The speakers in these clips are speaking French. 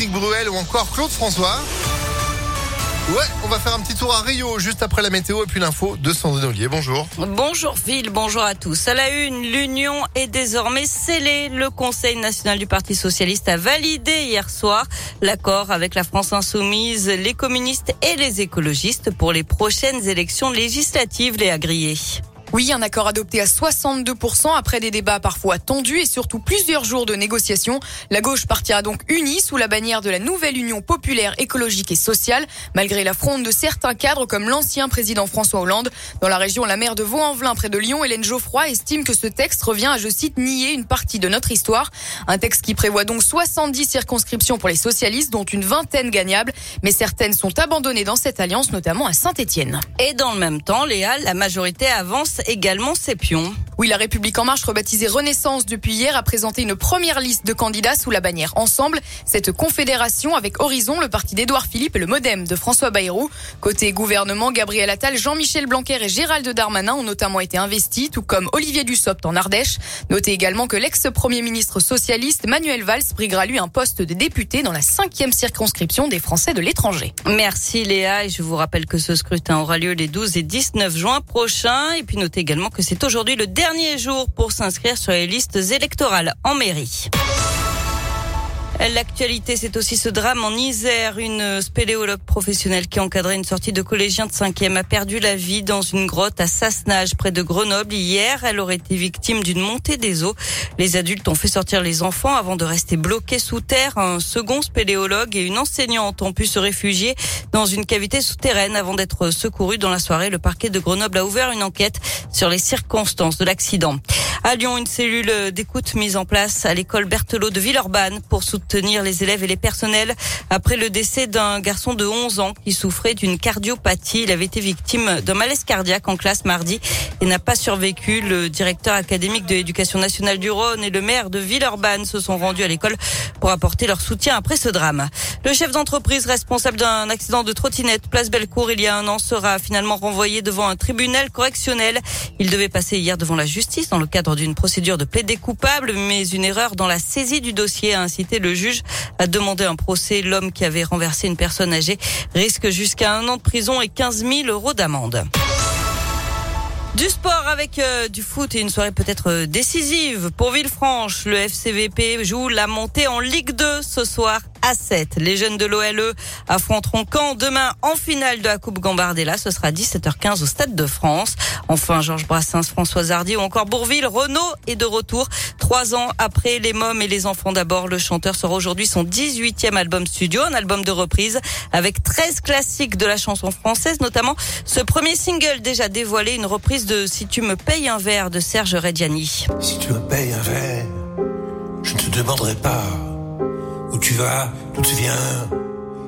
Patrick Bruel ou encore Claude François. Ouais, on va faire un petit tour à Rio juste après la météo et puis l'info de Sandrine Ollier. Bonjour. Bonjour Phil, bonjour à tous. À la une, l'union est désormais scellée. Le Conseil national du Parti socialiste a validé hier soir l'accord avec la France insoumise, les communistes et les écologistes pour les prochaines élections législatives, les agriers. Oui, un accord adopté à 62% après des débats parfois tendus et surtout plusieurs jours de négociations. La gauche partira donc unie sous la bannière de la nouvelle Union populaire écologique et sociale, malgré la fronde de certains cadres comme l'ancien président François Hollande. Dans la région, la maire de Vaux-en-Velin près de Lyon, Hélène Geoffroy, estime que ce texte revient à, je cite, nier une partie de notre histoire. Un texte qui prévoit donc 70 circonscriptions pour les socialistes, dont une vingtaine gagnables, mais certaines sont abandonnées dans cette alliance, notamment à Saint-Étienne. Et dans le même temps, Léa, la majorité avance également ses pions. Oui, la République en marche, rebaptisée Renaissance depuis hier, a présenté une première liste de candidats sous la bannière Ensemble. Cette confédération avec Horizon, le parti d'Édouard Philippe et le Modem de François Bayrou. Côté gouvernement, Gabriel Attal, Jean-Michel Blanquer et Gérald Darmanin ont notamment été investis, tout comme Olivier Dussopt en Ardèche. Notez également que l'ex-premier ministre socialiste Manuel Valls briguera lui un poste de député dans la cinquième circonscription des Français de l'étranger. Merci Léa et je vous rappelle que ce scrutin aura lieu les 12 et 19 juin prochains. Et puis également que c'est aujourd'hui le dernier jour pour s'inscrire sur les listes électorales en mairie. L'actualité, c'est aussi ce drame en Isère. Une spéléologue professionnelle qui encadrait une sortie de collégiens de 5e a perdu la vie dans une grotte à Sassenage, près de Grenoble. Hier, elle aurait été victime d'une montée des eaux. Les adultes ont fait sortir les enfants avant de rester bloqués sous terre. Un second spéléologue et une enseignante ont pu se réfugier dans une cavité souterraine avant d'être secourus dans la soirée. Le parquet de Grenoble a ouvert une enquête sur les circonstances de l'accident. À Lyon, une cellule d'écoute mise en place à l'école Berthelot de Villeurbanne pour soutenir les élèves et les personnels après le décès d'un garçon de 11 ans qui souffrait d'une cardiopathie. Il avait été victime d'un malaise cardiaque en classe mardi et n'a pas survécu. Le directeur académique de l'éducation nationale du Rhône et le maire de Villeurbanne se sont rendus à l'école pour apporter leur soutien après ce drame. Le chef d'entreprise responsable d'un accident de trottinette place Bellecour il y a un an sera finalement renvoyé devant un tribunal correctionnel. Il devait passer hier devant la justice dans le cadre d'une procédure de plaidé coupable, mais une erreur dans la saisie du dossier a incité le juge à demander un procès. L'homme qui avait renversé une personne âgée risque jusqu'à un an de prison et 15 000 euros d'amende. Du sport avec euh, du foot et une soirée peut-être euh, décisive pour Villefranche. Le FCVP joue la montée en Ligue 2 ce soir à 7. Les jeunes de l'OLE affronteront Caen demain en finale de la Coupe Gambardella. Ce sera 17h15 au Stade de France. Enfin, Georges Brassens, François Hardy ou encore Bourville, Renault est de retour. Trois ans après Les Mômes et les Enfants d'abord, le chanteur sera aujourd'hui son 18e album studio, un album de reprise avec 13 classiques de la chanson française, notamment ce premier single déjà dévoilé, une reprise de Si tu me payes un verre de Serge Reggiani. Si tu me payes un verre, je ne te demanderai pas tu vas, d'où tu viens.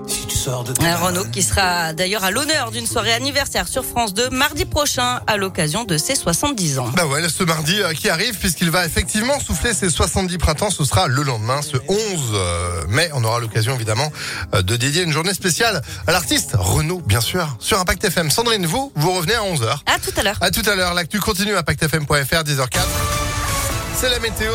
Si tu sors de Un Renault qui sera d'ailleurs à l'honneur d'une soirée anniversaire sur France 2 mardi prochain à l'occasion de ses 70 ans. Bah ouais, ce mardi euh, qui arrive puisqu'il va effectivement souffler ses 70 printemps, ce sera le lendemain, ce 11 euh, mai. On aura l'occasion évidemment euh, de dédier une journée spéciale à l'artiste Renault, bien sûr, sur Impact FM. Sandrine, vous, vous revenez à 11h. À tout à l'heure. À tout à l'heure. L'actu continue à impactfm.fr, 10h04. C'est la météo.